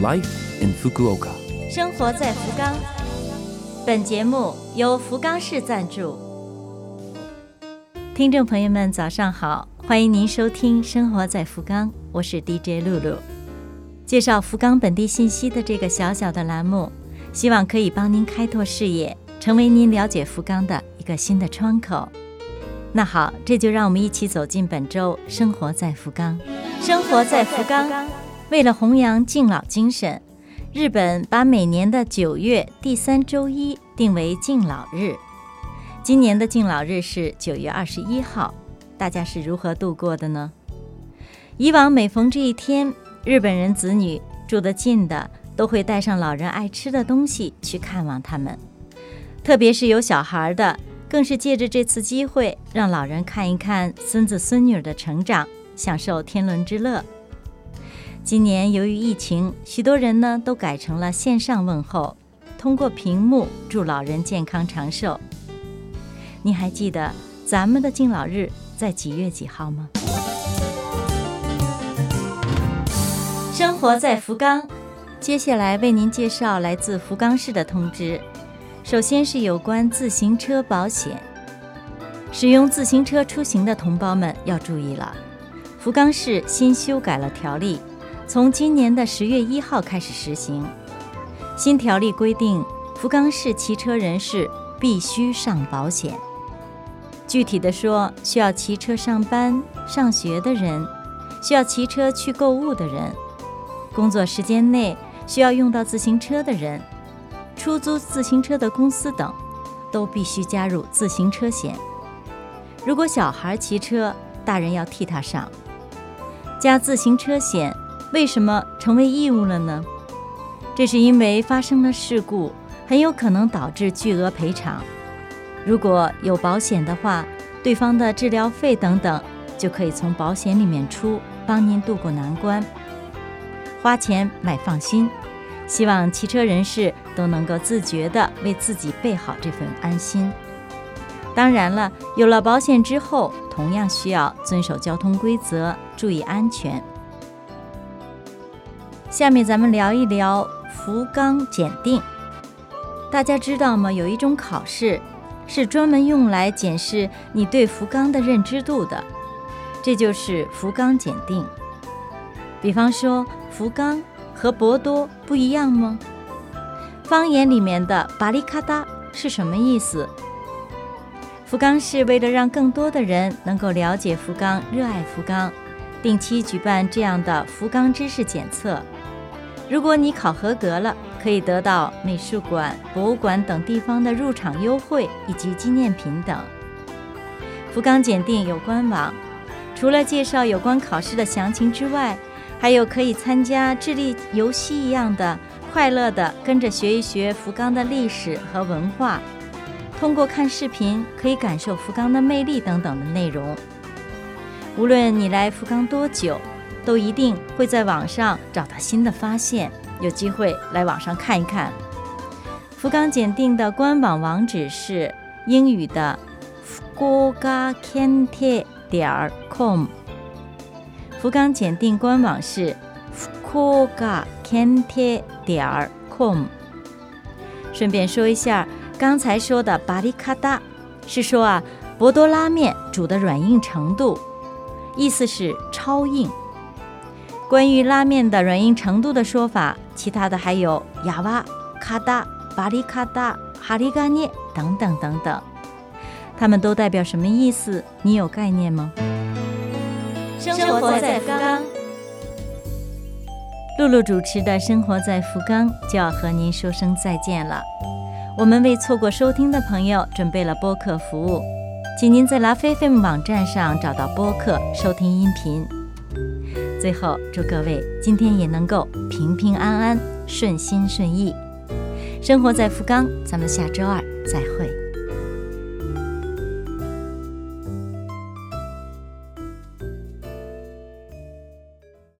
Life in Fukuoka。生活在福冈。本节目由福冈市赞助。听众朋友们，早上好，欢迎您收听《生活在福冈》，我是 DJ 露露。介绍福冈本地信息的这个小小的栏目，希望可以帮您开拓视野，成为您了解福冈的一个新的窗口。那好，这就让我们一起走进本周《生活在福冈》。生活在福冈，为了弘扬敬老精神，日本把每年的九月第三周一定为敬老日。今年的敬老日是九月二十一号，大家是如何度过的呢？以往每逢这一天，日本人子女住得近的都会带上老人爱吃的东西去看望他们，特别是有小孩的，更是借着这次机会让老人看一看孙子孙女的成长，享受天伦之乐。今年由于疫情，许多人呢都改成了线上问候，通过屏幕祝老人健康长寿。你还记得咱们的敬老日在几月几号吗？生活在福冈，接下来为您介绍来自福冈市的通知。首先是有关自行车保险，使用自行车出行的同胞们要注意了。福冈市新修改了条例，从今年的十月一号开始实行。新条例规定，福冈市骑车人士必须上保险。具体的说，需要骑车上班、上学的人，需要骑车去购物的人。工作时间内需要用到自行车的人，出租自行车的公司等，都必须加入自行车险。如果小孩骑车，大人要替他上。加自行车险为什么成为义务了呢？这是因为发生了事故，很有可能导致巨额赔偿。如果有保险的话，对方的治疗费等等就可以从保险里面出，帮您渡过难关。花钱买放心，希望骑车人士都能够自觉地为自己备好这份安心。当然了，有了保险之后，同样需要遵守交通规则，注意安全。下面咱们聊一聊福冈检定。大家知道吗？有一种考试是专门用来检视你对福冈的认知度的，这就是福冈检定。比方说，福冈和博多不一样吗？方言里面的“巴里卡达”是什么意思？福冈市为了让更多的人能够了解福冈、热爱福冈，定期举办这样的福冈知识检测。如果你考合格了，可以得到美术馆、博物馆等地方的入场优惠以及纪念品等。福冈检定有官网，除了介绍有关考试的详情之外，还有可以参加智力游戏一样的快乐的跟着学一学福冈的历史和文化。通过看视频可以感受福冈的魅力等等的内容。无论你来福冈多久，都一定会在网上找到新的发现。有机会来网上看一看。福冈检定的官网网址是英语的 “fukuoka kente 点 com”。福冈检定官网是 “fukuoka kente 点 com”。顺便说一下。刚才说的“巴里卡达”是说啊，博多拉面煮的软硬程度，意思是超硬。关于拉面的软硬程度的说法，其他的还有“亚瓦卡达”“巴里卡达”“哈里嘎涅”等等等等，它们都代表什么意思？你有概念吗？生活在福冈，露露主持的《生活在福冈》就要和您说声再见了。我们为错过收听的朋友准备了播客服务，请您在拉菲菲姆网站上找到播客收听音频。最后，祝各位今天也能够平平安安、顺心顺意，生活在福冈。咱们下周二再会。